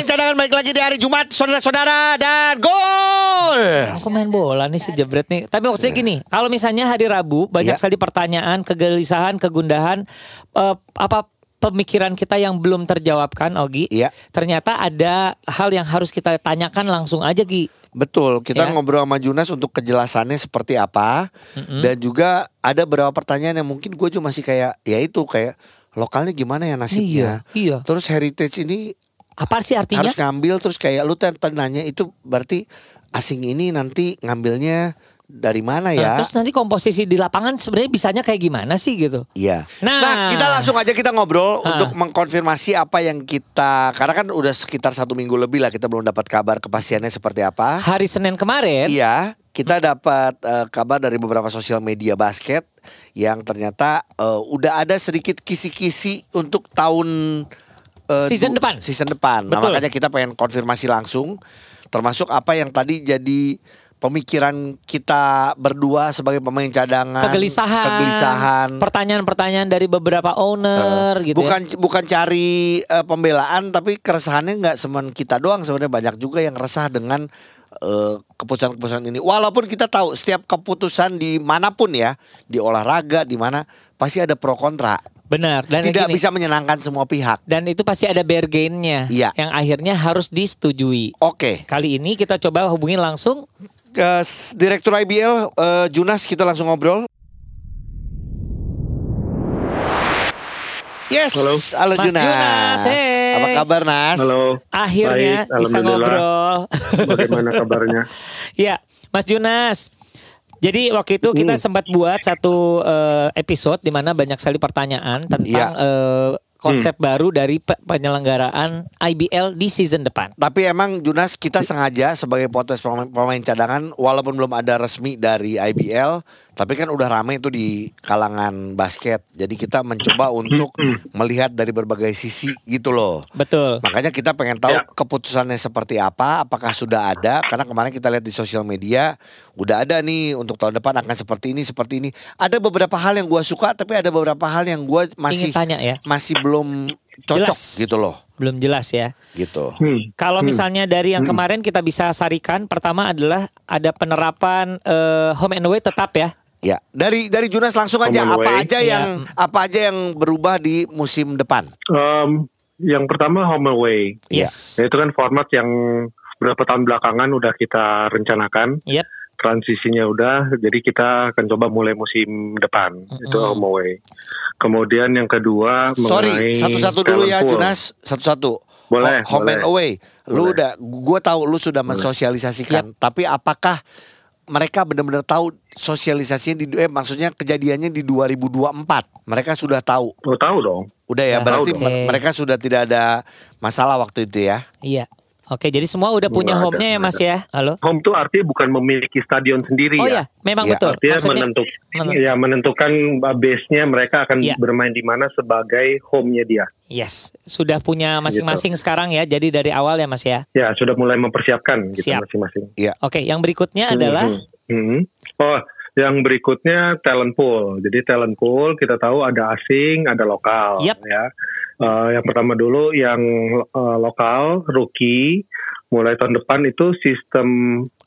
Pemain cadangan balik lagi di hari Jumat, saudara-saudara dan gol. Aku main bola nih si jebret nih. Tapi maksudnya gini, kalau misalnya hari Rabu banyak Iya. sekali pertanyaan, kegelisahan, kegundahan, eh, apa pemikiran kita yang belum terjawabkan, Ogi. Iya. Ternyata ada hal yang harus kita tanyakan langsung aja, Gi. Betul, kita Ya. ngobrol sama Junas untuk kejelasannya seperti apa dan juga ada beberapa pertanyaan yang mungkin gue juga masih kayak ya itu kayak lokalnya gimana ya nasibnya. Iya, iya. Terus heritage ini Apa sih artinya? harus ngambil terus kayak lu tadi nanya itu berarti asing ini nanti ngambilnya dari mana Nah, ya? terus nanti komposisi di lapangan sebenarnya bisanya kayak gimana sih gitu? Iya. Nah. Nah, kita langsung aja kita ngobrol Ah. untuk mengkonfirmasi apa yang kita karena kan udah sekitar satu minggu lebih lah kita belum dapat kabar kepastiannya seperti apa. Hari Senin kemarin, Iya, kita dapat eh, kabar dari beberapa sosial media basket yang ternyata eh, udah ada sedikit kisi-kisi untuk tahun eh, Season du- depan. Season depan. Nah, Betul. makanya kita pengen konfirmasi langsung termasuk apa yang tadi jadi pemikiran kita berdua sebagai pemain cadangan, kegelisahan, kegelisahan. pertanyaan-pertanyaan dari beberapa owner gitu ya. bukan bukan cari eh, pembelaan tapi keresahannya nggak semen kita doang sebenarnya banyak juga yang resah dengan eh, keputusan-keputusan ini walaupun kita tahu setiap keputusan di mana pun ya di olahraga di mana pasti ada pro kontra Benar. Dan tidak gini, bisa menyenangkan semua pihak dan itu pasti ada bargainnya Iya. yang akhirnya harus disetujui. oke Kali ini kita coba hubungin langsung ke s- direktur IBL eh, Junas kita langsung ngobrol Yes, Halo. halo Mas Junas. Junas, hey. Apa kabar Nas? Halo, akhirnya Baik, bisa ngobrol. bagaimana kabarnya? ya, Mas Junas. Jadi waktu itu kita Hmm. sempat buat satu eh, episode di mana banyak sekali pertanyaan tentang Iya. eh, konsep Hmm. baru dari pe- penyelenggaraan IBL di season depan. Tapi emang Junas kita sengaja sebagai podcast pemain, pemain cadangan walaupun belum ada resmi dari IBL, tapi kan udah rame itu di kalangan basket. Jadi kita mencoba untuk melihat dari berbagai sisi gitu loh. Betul. Makanya kita pengen tahu Ya. keputusannya seperti apa, apakah sudah ada? Karena kemarin kita lihat di sosial media udah ada nih untuk tahun depan akan seperti ini, seperti ini. Ada beberapa hal yang gua suka, tapi ada beberapa hal yang gua masih Ingin tanya ya. masih belum cocok Jelas. gitu loh, Belum jelas ya. gitu. Hmm. Kalau Hmm. misalnya dari yang kemarin kita bisa sarikan, pertama adalah ada penerapan eh, home and away tetap ya. Ya, dari dari Junas langsung aja Home and apa away. aja Iya. yang apa aja yang berubah di musim depan. Um, yang pertama home away. Iya. Yes. Itu kan format yang beberapa tahun belakangan udah kita rencanakan. Yep. Transisinya udah, jadi kita akan coba mulai musim depan. Itu home away. Kemudian yang kedua Sorry, mengenai satu-satu dulu ya pool. Junas, satu-satu. Boleh, Ho- Home and boleh. away. Lu Boleh. udah gue tahu lu sudah mensosialisasikan, tapi apakah mereka benar-benar tahu sosialisasinya di eh maksudnya kejadiannya di 2024. Mereka sudah tahu. Oh tahu dong. Udah ya, Ya, berarti dong. mer- mereka sudah tidak ada masalah waktu itu ya. Iya. Oke, jadi semua udah punya ada, home-nya ya Mas ya. Halo. Home itu artinya bukan memiliki stadion sendiri Oh ya. ya, memang Iya, betul. Artinya Maksudnya menentuk, men- ya menentukan base-nya mereka akan Iya. bermain di mana sebagai home-nya dia. yes, sudah punya masing-masing sekarang ya. Jadi dari awal ya Mas ya. Ya sudah mulai mempersiapkan gitu Siap. masing-masing. Oke, yang berikutnya adalah Mhm. Mhm. Oh, yang berikutnya talent pool. Jadi talent pool kita tahu ada asing, ada lokal. Yap. Ya. Eh, yang pertama dulu yang eh, lokal rookie. Mulai tahun depan itu sistem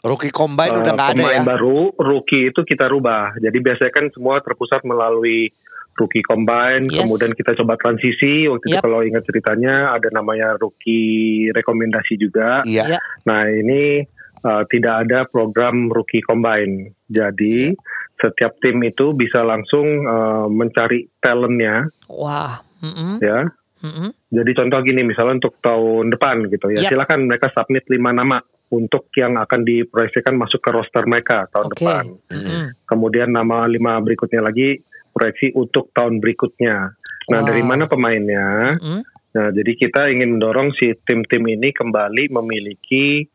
Rookie combine eh, udah nggak ada pemain ya. baru rookie itu kita rubah. Jadi biasanya kan semua terpusat melalui rookie combine, Yes. kemudian kita coba transisi. Waktu itu Yap. kalau ingat ceritanya ada namanya rookie rekomendasi juga. Iya. Ya. Nah ini uh, tidak ada program rookie combine. Jadi setiap tim itu bisa langsung uh, mencari talentnya, wah, mm-mm, ya. Mm-mm. Jadi contoh gini, misalnya untuk tahun depan gitu ya, Yap. silakan mereka submit lima nama untuk yang akan diproyeksikan masuk ke roster mereka tahun Oke. depan. Mm-mm. Kemudian nama lima berikutnya lagi proyeksi untuk tahun berikutnya. Nah Wow. dari mana pemainnya? Mm-mm. Nah, jadi kita ingin mendorong si tim-tim ini kembali memiliki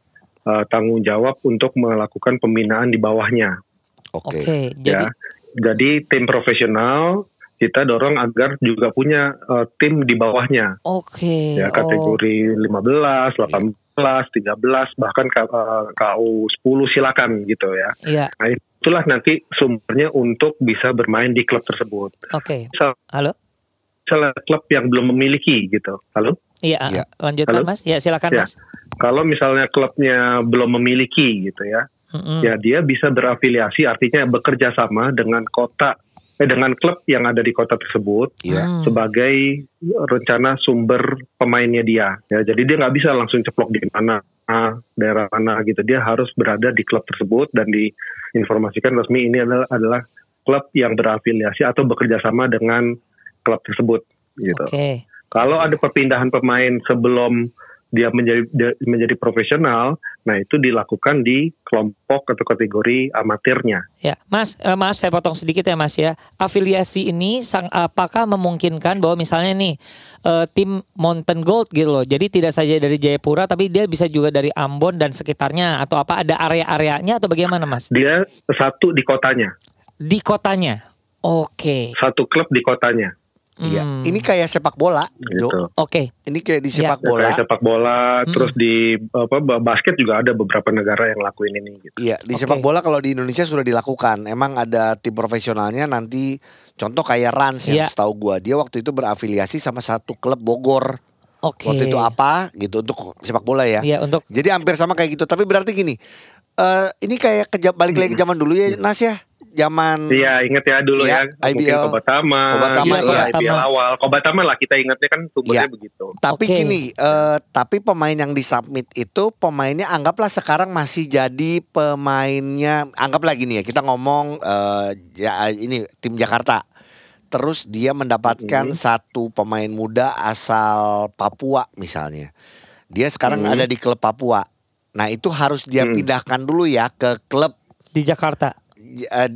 eh, tanggung jawab untuk melakukan pembinaan di bawahnya. Oke. Oke, jadi ya. Jadi tim profesional kita dorong agar juga punya eh, tim di bawahnya oke. ya oh, kategori 15, 18, 13 bahkan eh, KU 10 silakan gitu ya. Iya, Nah, itulah nanti sumbernya untuk bisa bermain di klub tersebut. oke. Misal- Halo? Misalnya klub yang belum memiliki gitu. Halo? Iya, Iya. lanjutkan Halo? Mas. Ya, silakan Ya. Mas. Kalau misalnya klubnya belum memiliki gitu ya, Mm-mm. ya dia bisa berafiliasi artinya bekerja sama dengan kota eh dengan klub yang ada di kota tersebut Iya. Hmm. sebagai rencana sumber pemainnya dia. Ya, jadi dia nggak bisa langsung ceplok di mana ah, daerah mana gitu. Dia harus berada di klub tersebut dan diinformasikan resmi ini adalah adalah klub yang berafiliasi atau bekerja sama dengan klub tersebut gitu. Oke. Kalau ada perpindahan pemain sebelum dia menjadi dia menjadi profesional, nah itu dilakukan di kelompok atau kategori amatirnya. Ya, Mas, eh, maaf saya potong sedikit ya Mas ya. Afiliasi ini sang, apakah memungkinkan bahwa misalnya nih eh, tim Mountain Gold gitu loh. Jadi tidak saja dari Jayapura tapi dia bisa juga dari Ambon dan sekitarnya atau apa ada area-areanya atau bagaimana Mas? Dia satu di kotanya, Di kotanya. Oke. satu klub di kotanya, Iya. Hmm. Ini kayak sepak bola, gitu. Oke. Ini kayak di Iya. sepak bola. Kayak sepak bola, Hmm. terus di apa ba- basket juga ada beberapa negara yang lakuin ini. Gitu. Iya, di Oke. sepak bola kalau di Indonesia sudah dilakukan. Emang ada tim profesionalnya nanti contoh kayak Rans yang Iya. setahu gua dia waktu itu berafiliasi sama satu klub Bogor. Oke. Waktu itu apa gitu untuk sepak bola ya. Iya, untuk Jadi hampir sama kayak gitu. Tapi berarti gini, eh ini kayak ke, balik lagi ke zaman dulu ya Nas ya. Zaman Iya, inget ya dulu Iya, ya, mungkin IBL. Kobatama, Kobatama, gitu, iya. IBL Kobatama. awal. Kobatama lah kita ingatnya kan sumbernya Iya. begitu. Tapi Oke. gini, eh, tapi pemain yang disubmit itu pemainnya anggaplah sekarang masih jadi pemainnya anggaplah gini ya kita ngomong eh, ya ini tim Jakarta. Terus dia mendapatkan Mhm. satu pemain muda asal Papua misalnya. Dia sekarang Mhm. ada di klub Papua. Nah itu harus dia Hmm. pindahkan dulu ya ke klub di Jakarta. eh,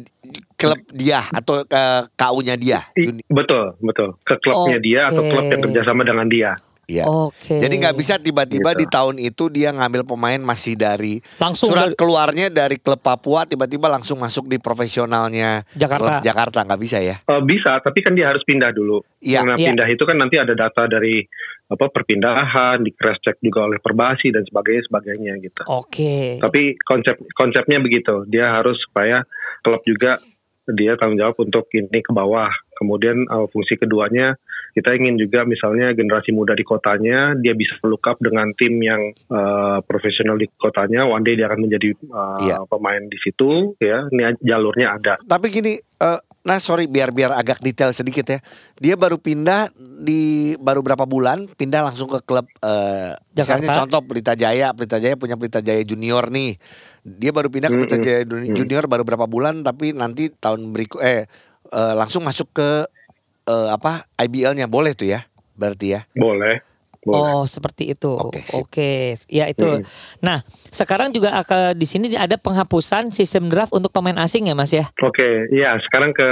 klub dia atau ke KU-nya dia. Betul, betul. Ke klubnya dia atau klub yang kerjasama dengan dia. Iya. Oke. Jadi nggak bisa tiba-tiba Gitu. di tahun itu dia ngambil pemain masih dari langsung surat dari- keluarnya dari klub Papua tiba-tiba langsung masuk di profesionalnya Jakarta. klub Jakarta nggak bisa ya? Eh, bisa, tapi kan dia harus pindah dulu. Iya. Nah, Iya. pindah itu kan nanti ada data dari apa perpindahan, di cross check juga oleh Perbasi dan sebagainya sebagainya gitu. Oke. Tapi konsep konsepnya begitu, dia harus supaya klub juga dia tanggung jawab untuk ini ke bawah. Kemudian uh, fungsi keduanya kita ingin juga misalnya generasi muda di kotanya dia bisa look up dengan tim yang uh, profesional di kotanya. One day dia akan menjadi uh, Iya. pemain di situ ya. Ini jalurnya ada. Tapi gini, eh, nah sorry biar biar agak detail sedikit ya. Dia baru pindah di baru berapa bulan pindah langsung ke klub eh, misalnya Jakarta. contoh Pelita Jaya, Pelita Jaya punya Pelita Jaya Junior nih. Dia baru pindah ke Pelita. Jaya Juni- Mm. Junior baru berapa bulan tapi nanti tahun berikut eh eh, langsung masuk ke eh, apa IBL-nya boleh tuh ya. Berarti ya. Boleh. Boleh. Oh, seperti itu. Oke, Oke, sip. ya itu. Hmm. Nah, sekarang juga akan di sini ada penghapusan sistem draft untuk pemain asing ya, Mas ya? Oke, ya sekarang ke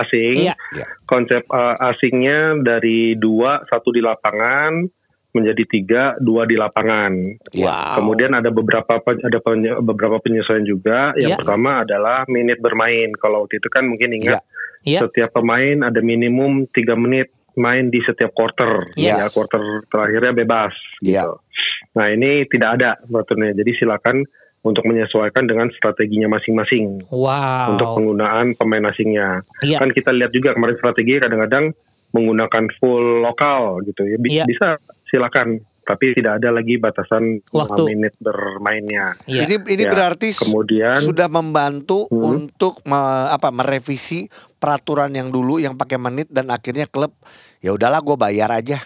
asing. Iya. Konsep uh, asingnya dari dua, satu di lapangan menjadi tiga, dua di lapangan. Wow. Kemudian ada beberapa ada penye- beberapa penyesuaian juga. Yang Iya. pertama adalah menit bermain. Kalau waktu itu kan mungkin ingat Iya. setiap pemain ada minimum tiga menit main di setiap quarter. Yes. Ya, quarter terakhirnya bebas. Iya. Gitu. Nah ini tidak ada peraturannya. Jadi silakan untuk menyesuaikan dengan strateginya masing-masing Wow. untuk penggunaan pemain asingnya. Iya. Kan kita lihat juga kemarin strategi kadang-kadang menggunakan full lokal gitu ya. Bi- Iya. Silakan, tapi tidak ada lagi batasan Waktu. menit bermainnya. Iya. Ini ini Ya, berarti Kemudian sudah membantu Hmm. untuk me- apa merevisi peraturan yang dulu yang pakai menit dan akhirnya klub ya udahlah gue bayar aja.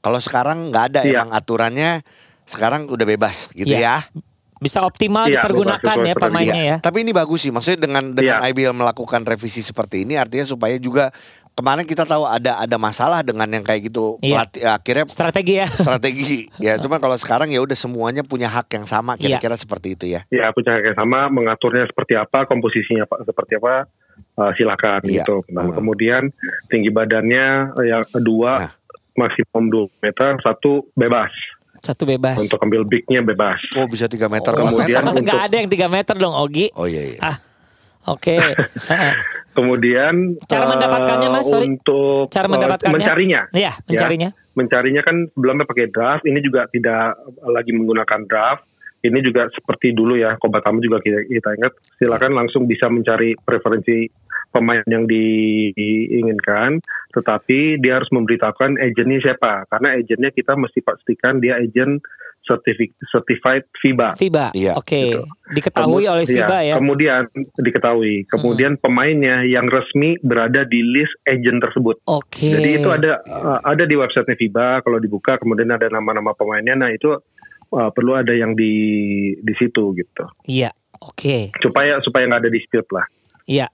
Kalau sekarang nggak ada Iya. emang aturannya sekarang udah bebas gitu Iya. ya. Bisa optimal Iya, dipergunakan bebas, ya pemainnya ya. Tapi ini bagus sih maksudnya dengan dengan Iya. IBL melakukan revisi seperti ini artinya supaya juga kemarin kita tahu ada ada masalah dengan yang kayak gitu Iya. pelatih- akhirnya Strategi ya. strategi ya cuma kalau sekarang ya udah semuanya punya hak yang sama Iya. kira-kira seperti itu ya. ya punya kayak sama mengaturnya seperti apa, komposisinya apa seperti apa uh, silakan Iya. gitu. Nah, Uh. kemudian tinggi badannya yang kedua Nah. maksimum 2 meter, satu bebas. Satu bebas. Untuk ambil bignya bebas. Oh bisa 3 meter. Oh, kemudian meter. untuk- nggak ada yang 3 meter dong Ogi. Oh iya iya. Ah, oke. Heeh. Kemudian Cara eh, mendapatkannya, Mas, sorry. Untuk Cara eh, mendapatkannya? mencarinya. Iya, mencarinya. Ya, mencarinya kan sebelumnya pakai draft, ini juga tidak lagi menggunakan draft. Ini juga seperti dulu ya, Kobat Tamu juga kita, kita ingat, silakan langsung bisa mencari preferensi pemain yang diinginkan, tetapi dia harus memberitahukan agennya siapa, karena agennya kita mesti pastikan dia agen certifi- certified FIBA. FIBA. Iya, Oke. Diketahui Kemu- oleh iya, FIBA ya. Kemudian diketahui, kemudian pemainnya yang resmi berada di list agent tersebut. Oke. Jadi itu ada uh, ada di websitenya FIBA kalau dibuka kemudian ada nama-nama pemainnya. Nah itu uh, perlu ada yang di di situ gitu. Iya. Oke. Supaya supaya nggak ada dispute lah. Iya.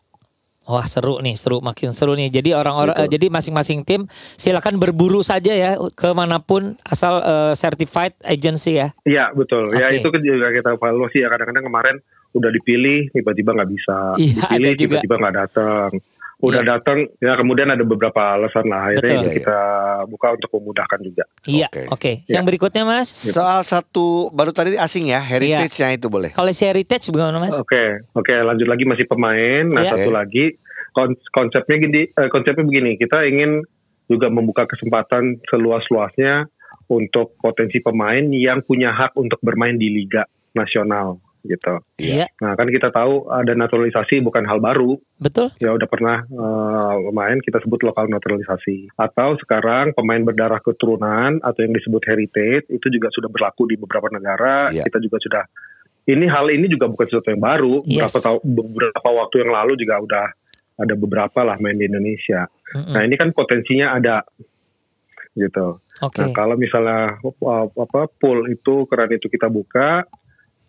Wah seru nih, seru makin seru nih. Jadi orang-orang, eh, jadi masing-masing tim silakan berburu saja ya ke mana pun asal eh, certified agency ya. Iya betul. Ya Oke. itu kan juga kita evaluasi ya kadang-kadang kemarin udah dipilih tiba-tiba nggak bisa, Iya, dipilih tiba-tiba nggak datang. Udah Iya. datang ya kemudian ada beberapa alasan lah akhirnya Betul. itu kita buka untuk memudahkan juga. Iya. Oke. Oke. Iya. Yang berikutnya Mas. Soal satu baru tadi asing ya, heritage-nya itu boleh. Kalau si heritage bagaimana Mas? Oke, oke lanjut lagi masih pemain. Nah Iya. satu lagi kon- konsepnya gini, eh, konsepnya begini. Kita ingin juga membuka kesempatan seluas-luasnya untuk potensi pemain yang punya hak untuk bermain di liga nasional gitu. Iya. Nah kan kita tahu ada naturalisasi bukan hal baru. Betul. Ya udah pernah main kita sebut lokal naturalisasi. Atau sekarang pemain berdarah keturunan atau yang disebut heritage itu juga sudah berlaku di beberapa negara. Iya. Kita juga sudah ini hal ini juga bukan sesuatu yang baru. Yes. Beberapa tahu beberapa waktu yang lalu juga udah ada beberapa lah main di Indonesia. Mm-mm. Nah ini kan potensinya ada gitu. Oke. Nah kalau misalnya uh, apa pool itu keran itu kita buka,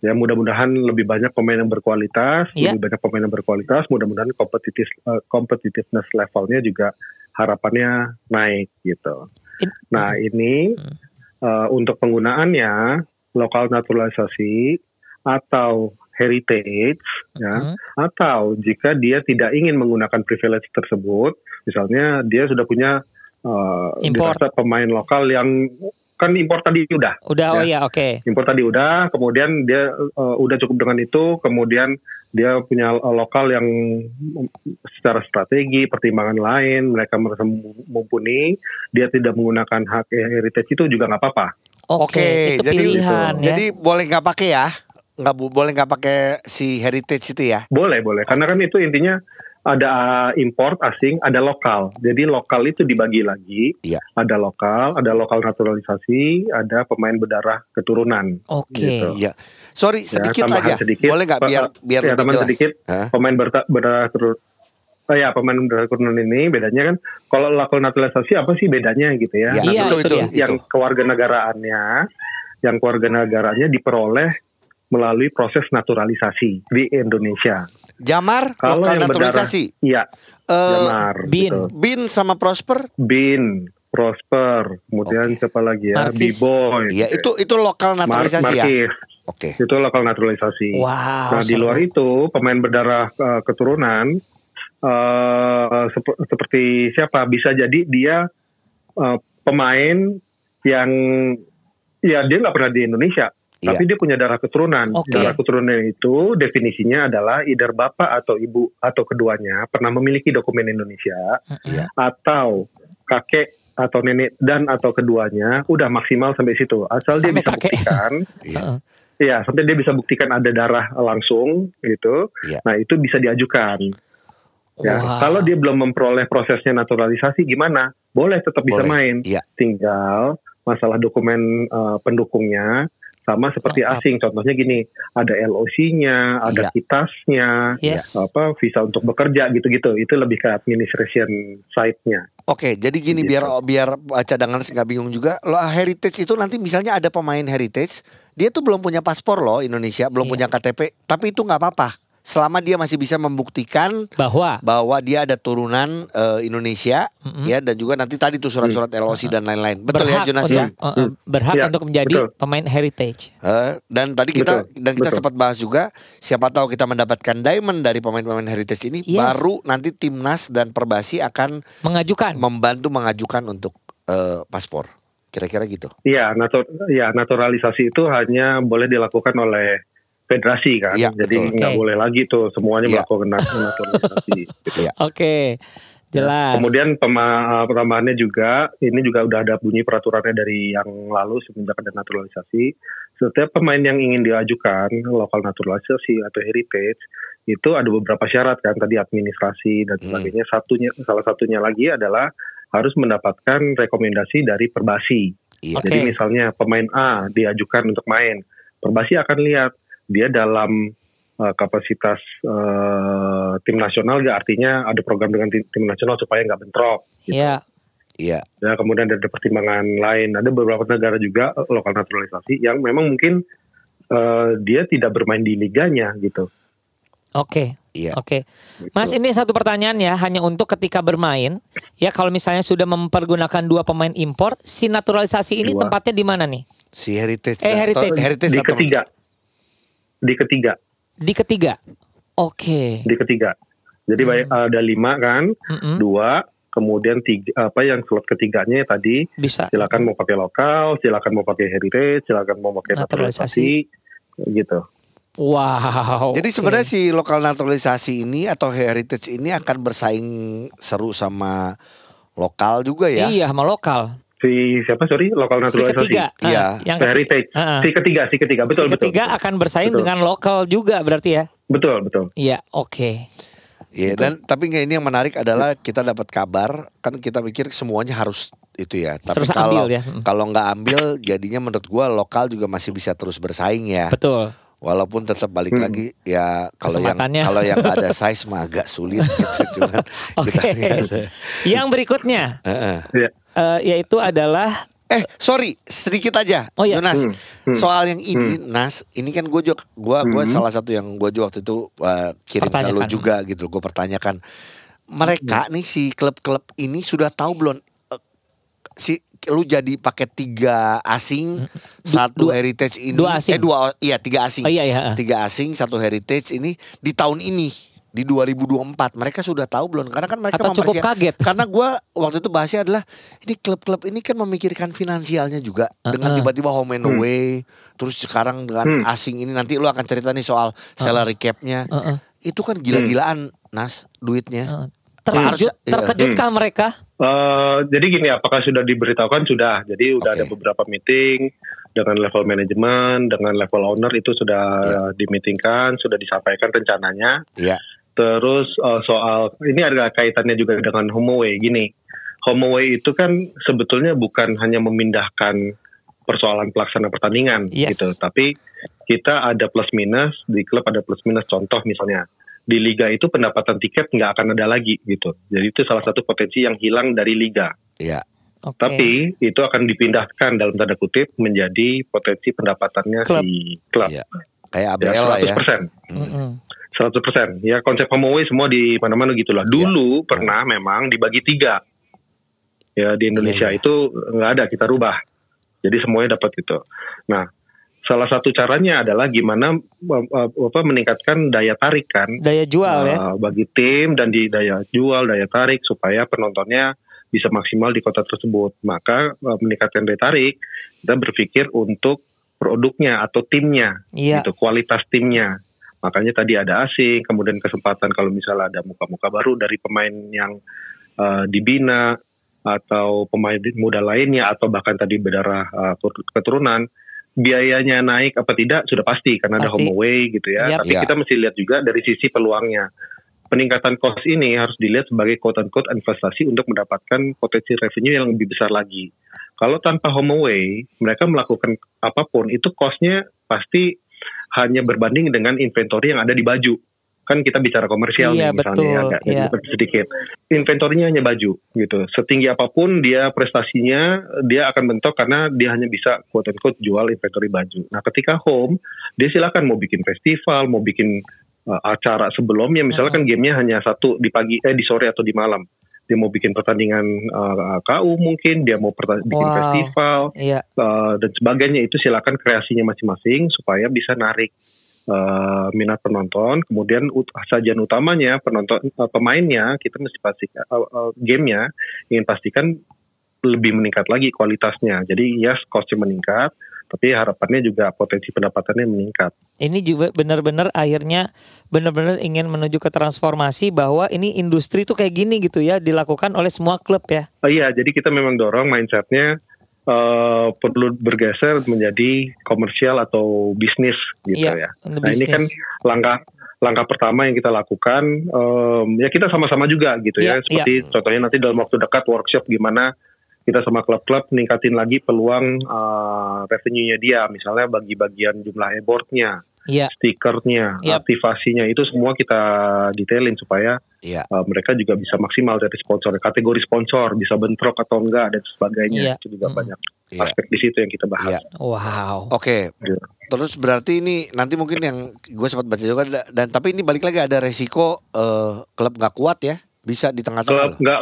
ya mudah-mudahan lebih banyak pemain yang berkualitas, Iya. lebih banyak pemain yang berkualitas, mudah-mudahan kompetitif uh, competitiveness levelnya juga harapannya naik gitu. In- Nah ini Hmm. uh, untuk penggunaannya lokal naturalisasi atau heritage ya atau jika dia tidak ingin menggunakan privilege tersebut, misalnya dia sudah punya uh, pemain lokal yang kan impor tadi udah, Udah. Oh Ya. ya. Oke. impor tadi udah, kemudian dia uh, udah cukup dengan itu, kemudian dia punya uh, lokal yang secara strategi, pertimbangan lain, mereka merasa mumpuni, dia tidak menggunakan hak heritage itu juga nggak apa-apa. Oke. Oke, Itu jadi- pilihan ya. Jadi boleh nggak pakai ya? Nggak boleh nggak pakai si heritage itu ya? Boleh, boleh. Karena kan itu intinya ada uh, import asing, ada lokal. Jadi lokal itu dibagi lagi. Iya. Ada lokal, ada lokal naturalisasi, ada pemain berdarah keturunan. Oke. Gitu. Iya. Sorry Ya, sedikit tambahan aja. sedikit. Boleh nggak biar biar ya, lebih jelas? sedikit. Hah? Pemain berdarah keturunan. Oh ya, pemain berdarah keturunan ini bedanya kan kalau lokal naturalisasi apa sih bedanya gitu ya? Iya, Iya, itu, itu itu, dia. itu. yang kewarganegaraannya, yang kewarganegaraannya diperoleh melalui proses naturalisasi di Indonesia. Jamar, Kalau lokal yang berdarah, naturalisasi. iya, Eh, Jamar. Bin. gitu. Bin sama Prosper? Bin, Prosper, kemudian Oke. siapa lagi ya? B-Boy. Iya, itu itu lokal Mar- naturalisasi ya. Oke. Itu lokal naturalisasi. Wow. nah, di luar itu pemain berdarah eh, keturunan eh, sep- seperti siapa? Bisa jadi dia eh, pemain yang ya dia nggak pernah di Indonesia. Iya. Tapi dia punya darah keturunan. Oke. Darah keturunan itu definisinya adalah either bapak atau ibu atau keduanya pernah memiliki dokumen Indonesia Iya. atau kakek atau nenek dan atau keduanya udah maksimal sampai situ. Asal dia Sampai bisa kakek. buktikan, Iya. Heeh. ya sampai dia bisa buktikan ada darah langsung gitu. Iya. Nah itu bisa diajukan. Ya, Wow. kalau dia belum memperoleh prosesnya naturalisasi gimana? Boleh tetap bisa Boleh. main. Iya. Tinggal masalah dokumen eh, pendukungnya sama seperti Lengkap. asing. Contohnya gini, ada LOC-nya, ada Iya. kitasnya, Yes. apa visa untuk bekerja gitu-gitu. Itu lebih ke administration side-nya. Oke, jadi gini Gitu. biar biar cadangan nggak bingung juga. Lo heritage itu nanti misalnya ada pemain heritage, dia tuh belum punya paspor loh Indonesia, belum Iya. punya KTP, tapi itu nggak apa-apa. Selama dia masih bisa membuktikan Bahwa. bahwa dia ada turunan eh, Indonesia, Mm-mm. ya dan juga nanti tadi tuh surat-surat LOC dan lain-lain. Betul ya berhak Jonas untuk, ya? eh, berhak Ya, untuk menjadi betul. pemain heritage. Eh, dan tadi kita Betul, dan kita betul. sempat bahas juga siapa tahu kita mendapatkan diamond dari pemain-pemain heritage ini Yes. baru nanti timnas dan perbasi akan Mengajukan. membantu mengajukan untuk eh, paspor. Kira-kira gitu. Iya, natur, ya naturalisasi itu hanya boleh dilakukan oleh federasi kan. Iya, Jadi nggak Oke. boleh lagi tuh semuanya Iya. melakukan nat- naturalisasi. gitu. Iya. Oke. Jelas. Kemudian pema- tambahannya juga, ini juga udah ada bunyi peraturannya dari yang lalu semenjak ada naturalisasi. Setiap pemain yang ingin diajukan lokal naturalisasi atau heritage itu ada beberapa syarat kan tadi administrasi dan Hmm. sebagainya. Satunya salah satunya lagi adalah harus mendapatkan rekomendasi dari Perbasi. Iya. Oke. Jadi misalnya pemain A diajukan untuk main, Perbasi akan lihat dia dalam uh, kapasitas uh, tim nasional ya artinya ada program dengan tim, tim nasional supaya nggak bentrok. Iya. Iya. Ya, kemudian ada pertimbangan lain. Ada beberapa negara juga uh, lokal naturalisasi yang memang mungkin uh, dia tidak bermain di liganya gitu. Oke. Iya. Oke. Mas ini satu pertanyaan ya hanya untuk ketika bermain ya kalau misalnya sudah mempergunakan dua pemain impor si naturalisasi ini Dua. tempatnya di mana nih? Si heritage. Eh, heritage. heritage Di ketiga, di ketiga, Di ketiga. Oke. di ketiga. Jadi Hmm. baik ada lima kan, Mm-mm. dua, kemudian tiga apa yang slot ketiganya tadi Bisa. silakan mau pakai lokal, silakan mau pakai heritage, silakan mau pakai Naturalisasi. naturalisasi, gitu. Wow. Jadi oke. sebenarnya si lokal naturalisasi ini atau heritage ini akan bersaing seru sama lokal juga ya. Iya sama lokal. Si siapa sorry lokal Si naturalisasi. ketiga. ah, Iya. Yang Si ketiga. heritage. Ah. Si ketiga, si ketiga, betul si ketiga betul. akan bersaing Betul. dengan lokal juga berarti ya. Betul, betul. Iya, oke. Iya dan tapi nggak ini yang menarik adalah kita dapat kabar kan kita pikir semuanya harus itu ya. Tapi Harus kalau ambil ya. Hmm. kalau nggak ambil jadinya menurut gua lokal juga masih bisa terus bersaing ya. Betul. Walaupun tetap balik Hmm. lagi ya kalau yang kalau yang ada size mah agak sulit gitu cuman Oke. kita lihat. Yang berikutnya Heeh. Iya. eh, yaitu adalah Eh sorry sedikit aja Oh, iya. Jonas Hmm, hmm, soal yang ini Nas ini kan gue juga gue gua Hmm. salah satu yang gue juga waktu itu uh, kirim ke lu Pertanyakan. juga gitu gue pertanyakan mereka nih si klub-klub ini sudah tahu belum si lu jadi pakai tiga asing satu dua- heritage ini dua asing. eh dua iya tiga asing Oh iya iya. tiga asing satu heritage ini di tahun ini di 2024 mereka sudah tahu belum karena kan mereka Atau cukup kaget. karena gua waktu itu bahasnya adalah ini klub-klub ini kan memikirkan finansialnya juga dengan Uh-uh. tiba-tiba home and away terus sekarang dengan Hmm. asing ini nanti lu akan cerita nih soal salary cap-nya Heeh. itu kan gila-gilaan nas duitnya Heeh. Terkejut, Harus- iya. terkejutkah mereka? Eh, jadi gini, apakah sudah diberitahukan? Sudah. Jadi udah Oke. ada beberapa meeting dengan level manajemen, dengan level owner itu sudah Iya. dimeetingkan, sudah disampaikan rencananya. Iya. Terus eh, soal ini ada kaitannya juga dengan home away. Gini, home away itu kan sebetulnya bukan hanya memindahkan persoalan pelaksana pertandingan Yes. gitu, tapi kita ada plus minus di klub ada plus minus. Contoh misalnya di liga itu pendapatan tiket nggak akan ada lagi gitu. Jadi itu salah satu potensi yang hilang dari liga. Iya. Oke. Tapi itu akan dipindahkan dalam tanda kutip menjadi potensi pendapatannya Klub. si klub. Iya. kayak Ya, ABL lah ya 100%. Mm-mm. 100%. Ya konsep home away semua di mana-mana gitulah. Iya. Dulu pernah memang dibagi tiga. Ya di Indonesia iya. itu nggak ada kita rubah. Jadi semuanya dapat itu. Nah, salah satu caranya adalah gimana uh, uh, apa meningkatkan daya tarik kan Daya jual ya. uh, bagi tim dan di daya jual, daya tarik supaya penontonnya bisa maksimal di kota tersebut. Maka uh, meningkatkan daya tarik, kita berpikir untuk produknya atau timnya, Iya. gitu, kualitas timnya. Makanya tadi ada asing, kemudian kesempatan kalau misalnya ada muka-muka baru dari pemain yang uh, dibina atau pemain muda lainnya atau bahkan tadi berdarah uh, keturunan biayanya naik apa tidak sudah pasti karena ada Pasti. home away gitu ya. Yap. Tapi Iya. kita mesti lihat juga dari sisi peluangnya. Peningkatan cost ini harus dilihat sebagai quote unquote investasi untuk mendapatkan potensi revenue yang lebih besar lagi. Kalau tanpa home away, mereka melakukan apa pun itu costnya pasti hanya berbanding dengan inventory yang ada di baju. Kan kita bicara komersial Iya, nih misalnya betul, ya, agak iya. sedikit. Inventorinya hanya baju gitu. Setinggi apa pun dia prestasinya dia akan mentok karena dia hanya bisa quote unquote jual inventory baju. Nah, ketika home dia silakan mau bikin festival, mau bikin uh, acara sebelumnya misalnya kan gamenya hanya satu di pagi eh di sore atau di malam. Dia mau bikin pertandingan uh, KU mungkin, dia mau bikin Wow. festival Iya. uh, dan sebagainya itu silakan kreasinya masing-masing supaya bisa narik uh, minat penonton. Kemudian ut- sajian utamanya penonton uh, pemainnya kita mesti pastikan uh, uh, gamenya ingin pastikan lebih meningkat lagi kualitasnya. Jadi yes, costnya meningkat, tapi harapannya juga potensi pendapatannya meningkat. Ini juga benar-benar akhirnya benar-benar ingin menuju ke transformasi bahwa ini industri tuh kayak gini gitu ya dilakukan oleh semua klub ya. Oh iya, jadi kita memang dorong mindsetnya eh, perlu bergeser menjadi komersial atau bisnis gitu Iya, ya. Nah ini kan langkah langkah pertama yang kita lakukan em, ya kita sama-sama juga gitu Iya, ya. Seperti contohnya nanti dalam waktu dekat workshop gimana kita sama klub-klub ningkatin lagi peluang eh, revenue-nya dia, misalnya bagi bagian jumlah e-boardnya, Iya. stikernya, Yap. aktivasinya itu semua kita detailin supaya Iya. uh, mereka juga bisa maksimal dari sponsor, kategori sponsor bisa bentrok atau enggak dan sebagainya Iya. itu juga Mm. banyak Iya. aspek di situ yang kita bahas. Iya. Wow. Oke. Iya. Terus berarti ini nanti mungkin yang gue sempat baca juga da- dan tapi ini balik lagi ada resiko eh, klub nggak kuat ya bisa di Klub tengah-tengah. nggak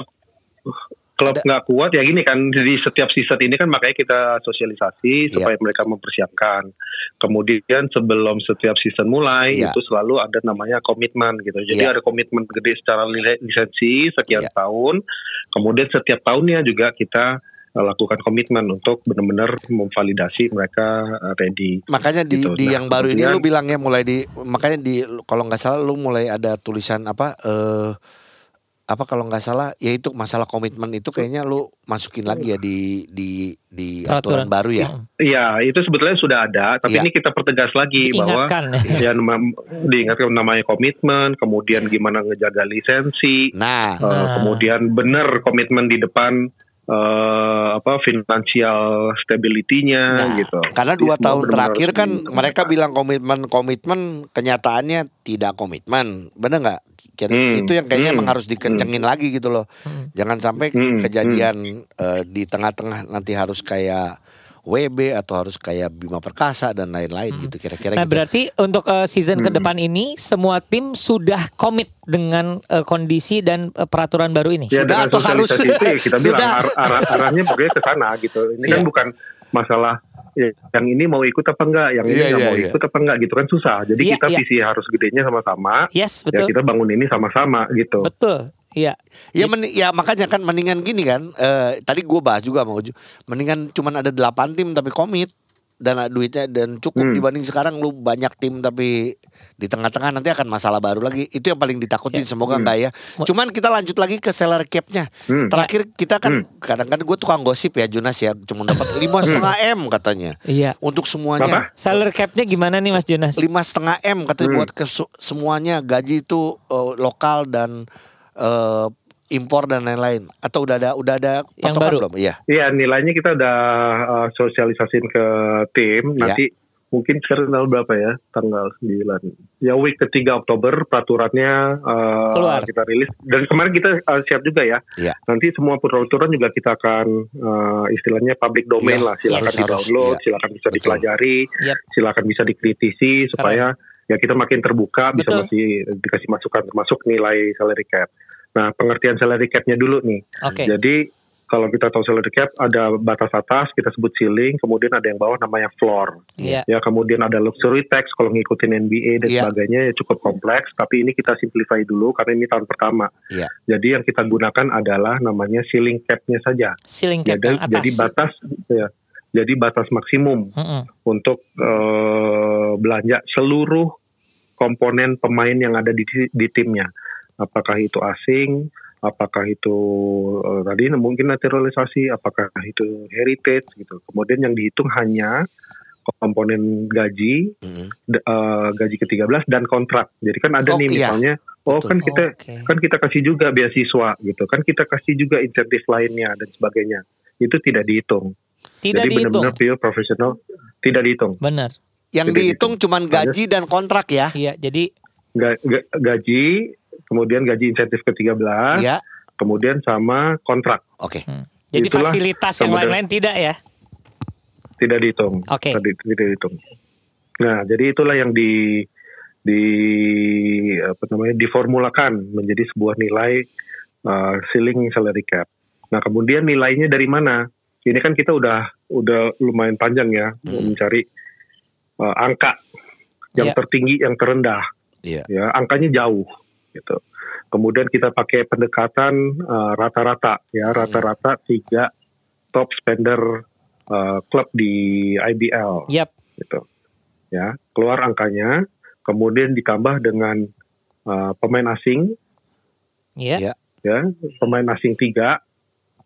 klub nggak kuat ya gini kan di setiap season ini kan makanya kita sosialisasi Iya. supaya mereka mempersiapkan. Kemudian sebelum setiap season mulai Iya. itu selalu ada namanya komitmen gitu. Jadi Iya. ada komitmen gede secara li- lisensi sekian Iya. tahun. Kemudian setiap tahunnya juga kita uh, lakukan komitmen untuk benar-benar memvalidasi mereka uh, ready. Makanya di Gitu. di Nah, yang baru ini lu bilangnya mulai di makanya di kalau nggak salah lu mulai ada tulisan apa eh apa kalau nggak salah yaitu masalah komitmen itu kayaknya lu masukin lagi ya di di di aturan, Peraturan. baru ya. Iya, itu sebetulnya sudah ada, tapi Iya. ini kita pertegas lagi bahwa Diingatkan. ya nama- diingatkan namanya komitmen, kemudian gimana ngejaga lisensi, Nah, eh, Nah. kemudian benar komitmen di depan eh, apa financial stability-nya Nah, gitu. Karena Jadi dua semua tahun terakhir kan di- mereka bilang komitmen komitmen kenyataannya tidak komitmen, bener nggak? Kira- Hmm, Itu yang kayaknya hmm, emang harus dikencengin lagi gitu loh. Hmm. Jangan sampai Hmm, kejadian eh, di tengah-tengah nanti harus kayak WB atau harus kayak Bima Perkasa dan lain-lain gitu kira-kira Nah gitu. berarti untuk eh, season ke Hmm. depan ini semua tim sudah komit dengan eh, kondisi dan eh, peraturan baru ini. Ya Sudah dengan atau harus? itu ya kita Sudah. bilang ar- arah- arahnya pokoknya ke sana gitu. Ini kan Iya. bukan masalah ya, yang ini mau ikut apa enggak, yang ini Iya, nggak iya, mau iya. ikut apa enggak gitu kan susah. Jadi Iya, kita iya. visi harus gedenya sama-sama. Yes Ya betul. kita bangun ini sama-sama gitu. Betul. Iya. Ya, meni- ya makanya kan mendingan gini kan. eh, tadi gue bahas juga mau mendingan cuman ada 8 tim tapi komit dan duitnya dan cukup Hmm. dibanding sekarang lu banyak tim tapi di tengah-tengah nanti akan masalah baru lagi. Itu yang paling ditakutin Ya. semoga Hmm. enggak ya. Cuman kita lanjut lagi ke salary cap-nya. Hmm. Terakhir kita kan kadang-kadang gue tukang gosip ya Junas ya cuma dapat lima setengah m katanya Iya. untuk semuanya. Apa? Salary cap-nya gimana nih Mas Jonas? lima setengah m katanya Hmm. buat ke semuanya gaji itu eh, lokal dan eh, impor dan lain-lain atau udah ada udah ada Yang baru? belum? Iya. Iya nilainya kita udah uh, sosialisasin ke tim. Iya. Nanti mungkin sekarang tanggal berapa ya? Tanggal 9. Ya week ketiga Oktober peraturannya uh, Keluar. kita rilis. Dan kemarin kita uh, siap juga ya. Iya. Nanti semua peraturan juga kita akan uh, istilahnya public domain Iya, lah. Silakan yes. di download, Iya. silakan bisa Betul. dipelajari, Yap. silakan bisa dikritisi supaya ya kita makin terbuka bisa Betul. masih dikasih masukan termasuk nilai salary cap. Nah pengertian salary capnya dulu nih. Oke. Jadi kalau kita tahu salary cap ada batas atas kita sebut ceiling, kemudian ada yang bawah namanya floor. Iya. Ya kemudian ada luxury tax kalau ngikutin NBA dan Iya. sebagainya ya cukup kompleks. Tapi ini kita simplify dulu karena ini tahun pertama. Iya. Jadi yang kita gunakan adalah namanya ceiling capnya saja. Ceiling cap Jadi, atas. jadi batas ya. Jadi batas maksimum Mm-mm. untuk eh, belanja seluruh komponen pemain yang ada di, di timnya. Apakah itu asing, apakah itu eh, tadi mungkin naturalisasi, apakah itu heritage gitu. Kemudian yang dihitung hanya komponen gaji, d- eh, gaji ke-13 dan kontrak. Jadi kan ada Oh, nih iya. misalnya, oh Betul. kan kita Oke. kan kita kasih juga beasiswa gitu, kan kita kasih juga insentif lainnya dan sebagainya. Itu tidak dihitung. Tidak Jadi dihitung. benar-benar pure profesional tidak dihitung. Benar. Yang Jadi dihitung cuman gaji dan kontrak ya. Iya. Jadi Ga- ga- gaji, kemudian gaji insentif ke-13, Iya. kemudian sama kontrak Oke. hmm. jadi Itulah fasilitas yang lain-lain tidak ya? tidak dihitung. Oke. Tadi tidak dihitung. Nah, jadi itulah yang di di apa namanya diformulakan menjadi sebuah nilai uh, ceiling salary cap. Nah, kemudian nilainya dari mana? Ini kan kita udah udah lumayan panjang ya Hmm. mencari uh, angka yang Iya. tertinggi, yang terendah. Iya. ya angkanya jauh gitu. Kemudian kita pakai pendekatan uh, rata-rata ya rata-rata tiga top spender uh, klub di IBL Yap. gitu. Ya, keluar angkanya, kemudian ditambah dengan uh, pemain asing Iya. Iya. ya, pemain asing tiga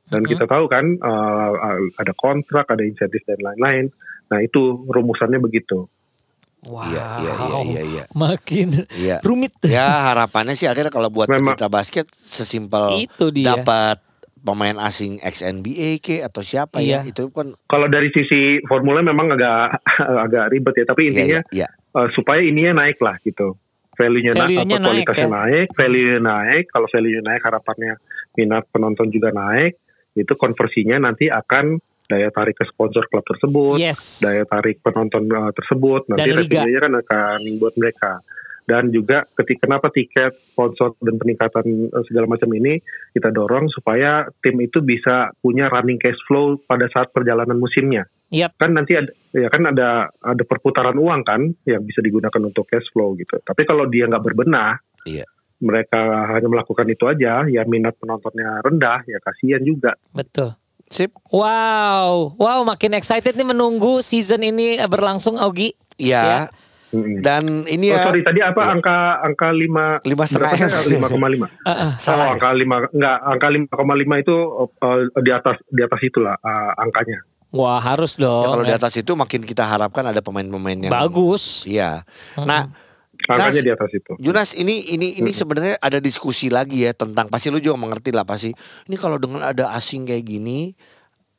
dan Mhm. kita tahu kan uh, ada kontrak, ada insentif dan lain-lain. Nah, itu rumusannya begitu. Wow. Iya, iya, iya, iya, iya. Makin Iya. rumit. Ya harapannya sih akhirnya kalau buat Memang- kita basket sesimpel Itu dia. dapat pemain asing ex NBA ke atau siapa Iya. ya itu kan Kalau dari sisi formula memang agak agak ribet ya, tapi iya intinya iya, iya. uh, supaya ininya naik lah gitu. Value-nya, na- Value-nya apa, naik, kualitasnya ya. naik, value naik. Kalau value naik, harapannya minat penonton juga naik. Itu konversinya nanti akan daya tarik ke sponsor klub tersebut, Yes. daya tarik penonton uh, tersebut, nanti revenue-nya kan akan buat mereka. Dan juga ketika kenapa tiket, sponsor dan peningkatan uh, segala macam ini kita dorong supaya tim itu bisa punya running cash flow pada saat perjalanan musimnya Yap. kan nanti ada ya kan ada ada perputaran uang kan yang bisa digunakan untuk cash flow gitu. Tapi kalau dia nggak berbenah, Iya. Mereka hanya melakukan itu aja, ya minat penontonnya rendah, ya kasihan juga. Betul. Sip. Wow, wow makin excited nih menunggu season ini berlangsung Augie. Iya. Mm-mm. Dan ini Oh ya sorry tadi apa Iya. angka angka lima Lima setengah ya? lima koma lima. Ah, ah. salah. Oh, angka lima enggak angka lima koma lima itu uh, di atas di atas itulah uh, angkanya. Wah harus Ya, dong. kalau di ya. atas itu makin kita harapkan ada pemain-pemain yang Bagus. Iya. Nah, Angkanya Nas- di atas itu. Junas ini ini ini sebenarnya ada diskusi lagi ya tentang pasti lu juga mengerti lah pasti. Ini kalau dengan ada asing kayak gini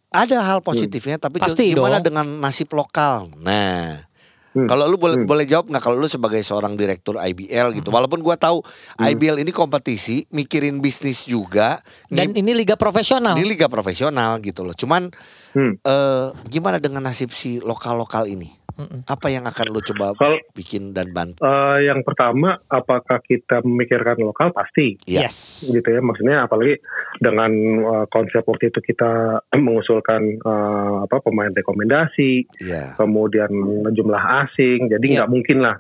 ada hal positifnya tapi Pasti gimana dong. dengan nasib lokal? Nah, Hmm. kalau lu boleh Hmm. boleh jawab nggak kalau lu sebagai seorang direktur IBL gitu. Walaupun gua tahu IBL ini kompetisi, mikirin bisnis juga. Dan Ini, ini liga profesional. ini liga profesional gitu loh. Cuman Hmm. eh, gimana dengan nasib si lokal-lokal ini? Mm-mm. Apa yang akan lu coba Kalau bikin dan bantu? uh, yang pertama apakah kita memikirkan lokal pasti Iya. Yes. gitu ya maksudnya apalagi dengan uh, konsep waktu itu kita mengusulkan uh, apa pemain rekomendasi Iya. kemudian jumlah asing jadi Iya. nggak mungkin lah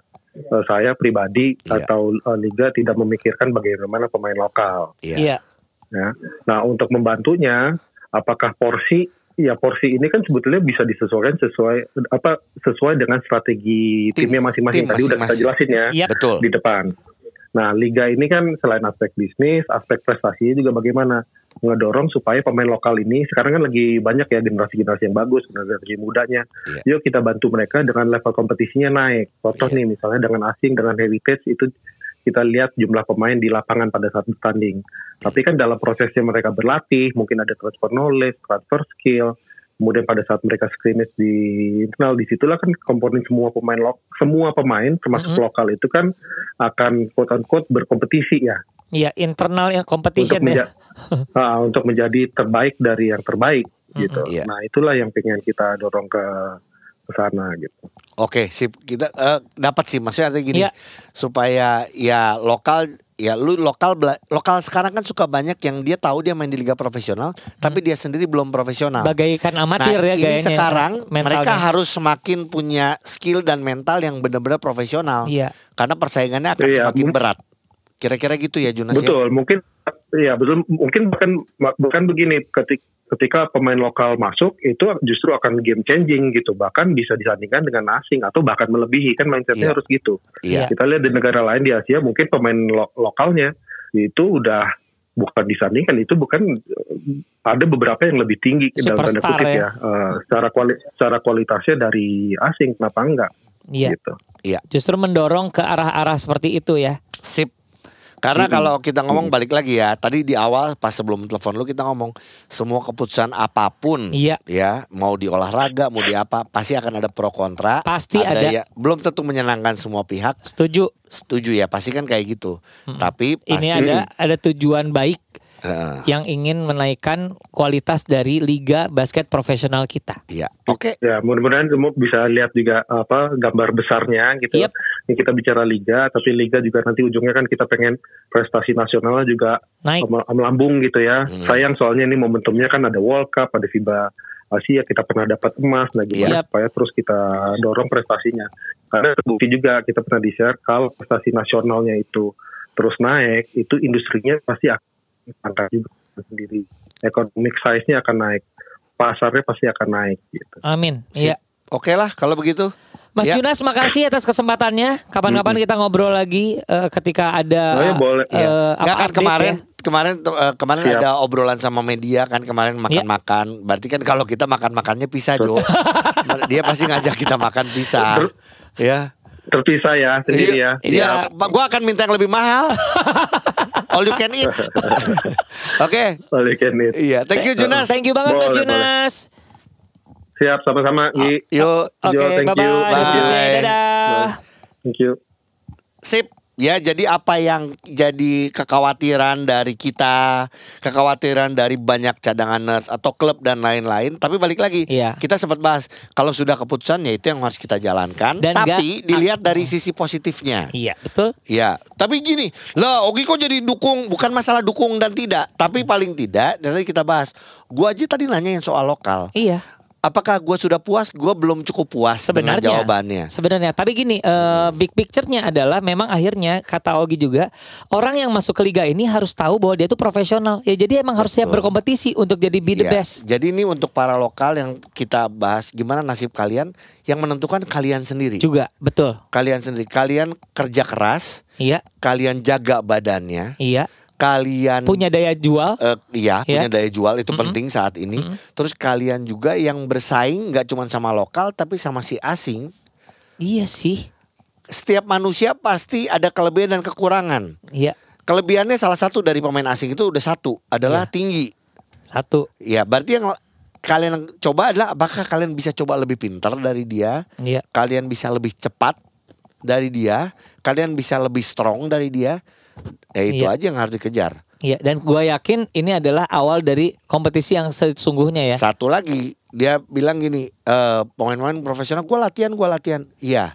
uh, saya pribadi Iya. atau uh, liga tidak memikirkan bagaimana pemain lokal Iya. Iya. ya nah untuk membantunya apakah porsi ya porsi ini kan sebetulnya bisa disesuaikan sesuai apa sesuai dengan strategi Tim- timnya masing-masing tim tadi udah kita jelasin ya Yap. Betul. di depan. Nah, liga ini kan selain aspek bisnis, aspek prestasinya juga bagaimana ngedorong supaya pemain lokal ini sekarang kan lagi banyak ya generasi-generasi yang bagus, generasi mudanya. Iya. Yuk kita bantu mereka dengan level kompetisinya naik. Contoh Iya. nih misalnya dengan asing dengan heritage itu kita lihat jumlah pemain di lapangan pada saat bertanding. Tapi kan dalam prosesnya mereka berlatih, mungkin ada transfer knowledge, transfer skill, kemudian pada saat mereka scrimmage di internal di situlah kan komponen semua pemain lok semua pemain termasuk Mhm. lokal itu kan akan quote unquote berkompetisi ya Iya, internal yang untuk competition ya. menja- Ah, untuk menjadi terbaik dari yang terbaik gitu. Iya. Nah itulah yang pengen kita dorong ke ke sana gitu. Oke, sip. Kita eh, dapat sih maksudnya artinya gini. Iya. Supaya ya lokal ya lu lokal bela- lokal sekarang kan suka banyak yang dia tahu dia main di liga profesional tapi dia sendiri belum profesional. Bagaikan amatir nah, ya ini gayanya. sekarang mentalnya. mereka harus semakin punya skill dan mental yang benar-benar profesional. Iya. Karena persaingannya akan Iya, semakin berat. Kira-kira gitu ya Junas ya? Betul, mungkin ya betul mungkin bukan bukan begini ketika ketika pemain lokal masuk itu justru akan game changing gitu bahkan bisa disandingkan dengan asing atau bahkan melebihi kan mindsetnya Iya. harus gitu Iya. kita lihat di negara lain di Asia mungkin pemain lo- lokalnya itu udah bukan disandingkan itu bukan ada beberapa yang lebih tinggi dalam tanda kutip ya. ya, eh, secara kuali, secara kualitasnya dari asing kenapa enggak Iya. gitu Justru mendorong ke arah-arah seperti itu ya. Sip. Karena kalau kita ngomong balik lagi ya, tadi di awal pas sebelum telepon lu kita ngomong semua keputusan apa pun Iya. ya, mau di olahraga, mau di apa, pasti akan ada pro kontra. Pasti ada. ya, belum tentu menyenangkan semua pihak. Setuju. Setuju ya, pasti kan kayak gitu. Tapi Ini pasti ada ada tujuan baik Heeh, yang ingin menaikkan kualitas dari liga basket profesional kita. Iya. Oke. Ya, mudah-mudahan semua bisa lihat juga apa gambar besarnya gitu. Yep. Ini kita bicara liga, tapi liga juga nanti ujungnya kan kita pengen prestasi nasional juga Naik. mel- melambung gitu ya. Hmm. Sayang soalnya ini momentumnya kan ada World Cup, ada FIBA Asia, kita pernah dapat emas, nah gimana Yep. supaya terus kita dorong prestasinya. Karena terbukti juga kita pernah di-share kalau prestasi nasionalnya itu terus naik, itu industrinya pasti akan angkat juga sendiri. Economic size-nya akan naik. pasarnya pasti akan naik gitu. Amin. Iya. Oke lah kalau begitu. Mas Ya. Junas makasih atas kesempatannya. Kapan-kapan kita ngobrol lagi eh, ketika ada Oh ya, boleh. apa Nggak kan kemarin ya. kemarin eh, kemarin Siap. ada obrolan sama media kan kemarin Iya. makan-makan. Berarti kan kalau kita makan-makannya pisah, Jo. Dia pasti ngajak kita makan pisah. ya. Terpisah ya sendiri ya. Iya, Pak, gua akan minta yang lebih mahal. All you can eat. Oke. Oleh Kenit. Iya, thank you Junas. Thank you banget Mas Boleh, Junas. Siap sama-sama. Gi. Yuk, Oke, thank bye-bye. you. Bye. Dadah. Dadah. Thank you. sip. Ya, jadi apa yang jadi kekhawatiran dari kita, kekhawatiran dari banyak cadangan nurse atau klub dan lain-lain. Tapi balik lagi, Iya. kita sempat bahas kalau sudah keputusan ya itu yang harus kita jalankan. Dan tapi nggak- dilihat dari sisi positifnya. Iya, betul. Ya, tapi gini, lah Ogi kok jadi dukung, bukan masalah dukung dan tidak, tapi paling tidak, dan tadi kita bahas, gua aja tadi nanya yang soal lokal, Iya. Apakah gua sudah puas? Gua belum cukup puas Sebenarnya dengan jawabannya. Sebenarnya, tapi gini, eh, big picture-nya adalah memang akhirnya kata Ogi juga orang yang masuk ke liga ini harus tahu bahwa dia itu profesional. Ya jadi emang harus siap Betul. berkompetisi untuk jadi be the Iya. best. Jadi ini untuk para lokal yang kita bahas gimana nasib kalian yang menentukan kalian sendiri. Juga, betul. Kalian sendiri, kalian kerja keras, Iya, kalian jaga badannya, iya. Kalian Punya daya jual. Eh, iya, Ya. punya daya jual itu penting saat ini. Terus kalian juga yang bersaing nggak cuma sama lokal tapi sama si asing. Iya sih. Setiap manusia pasti ada kelebihan dan kekurangan. Iya, Kelebihannya salah satu dari pemain asing itu udah satu adalah Iya. tinggi. satu. Ya, berarti yang kalian coba adalah apakah kalian bisa coba lebih pintar dari dia? Iya. Kalian bisa lebih cepat dari dia? Kalian bisa lebih strong dari dia? Ya itu Iya. aja yang harus dikejar. Iya, dan gua yakin ini adalah awal dari kompetisi yang sesungguhnya ya. Satu lagi dia bilang gini, eh pemain-pemain profesional gue latihan, gue latihan. Iya,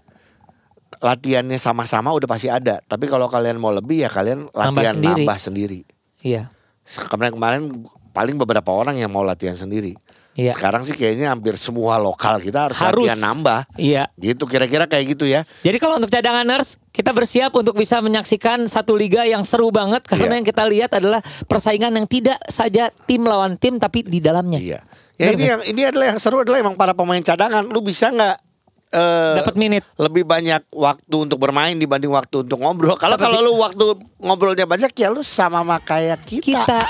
latihannya sama-sama udah pasti ada. Tapi kalau kalian mau lebih ya kalian latihan sendiri. nambah sendiri. Iya. Kemarin-kemarin paling beberapa orang yang mau latihan sendiri. Iya. Sekarang sih kayaknya hampir semua lokal kita harus, Harus. latihan nambah. Iya. Gitu kira-kira kayak gitu ya. Jadi kalau untuk cadanganers kita bersiap untuk bisa menyaksikan satu liga yang seru banget karena Iya. yang kita lihat adalah persaingan yang tidak saja tim lawan tim tapi di dalamnya. Iya. Ya Benar ini yang ini adalah yang seru adalah emang para pemain cadangan. Lu bisa nggak eh, Dapat menit. lebih banyak waktu untuk bermain dibanding waktu untuk ngobrol. Kalau kalau lu waktu ngobrolnya banyak ya lu sama sama kayak kita. Kita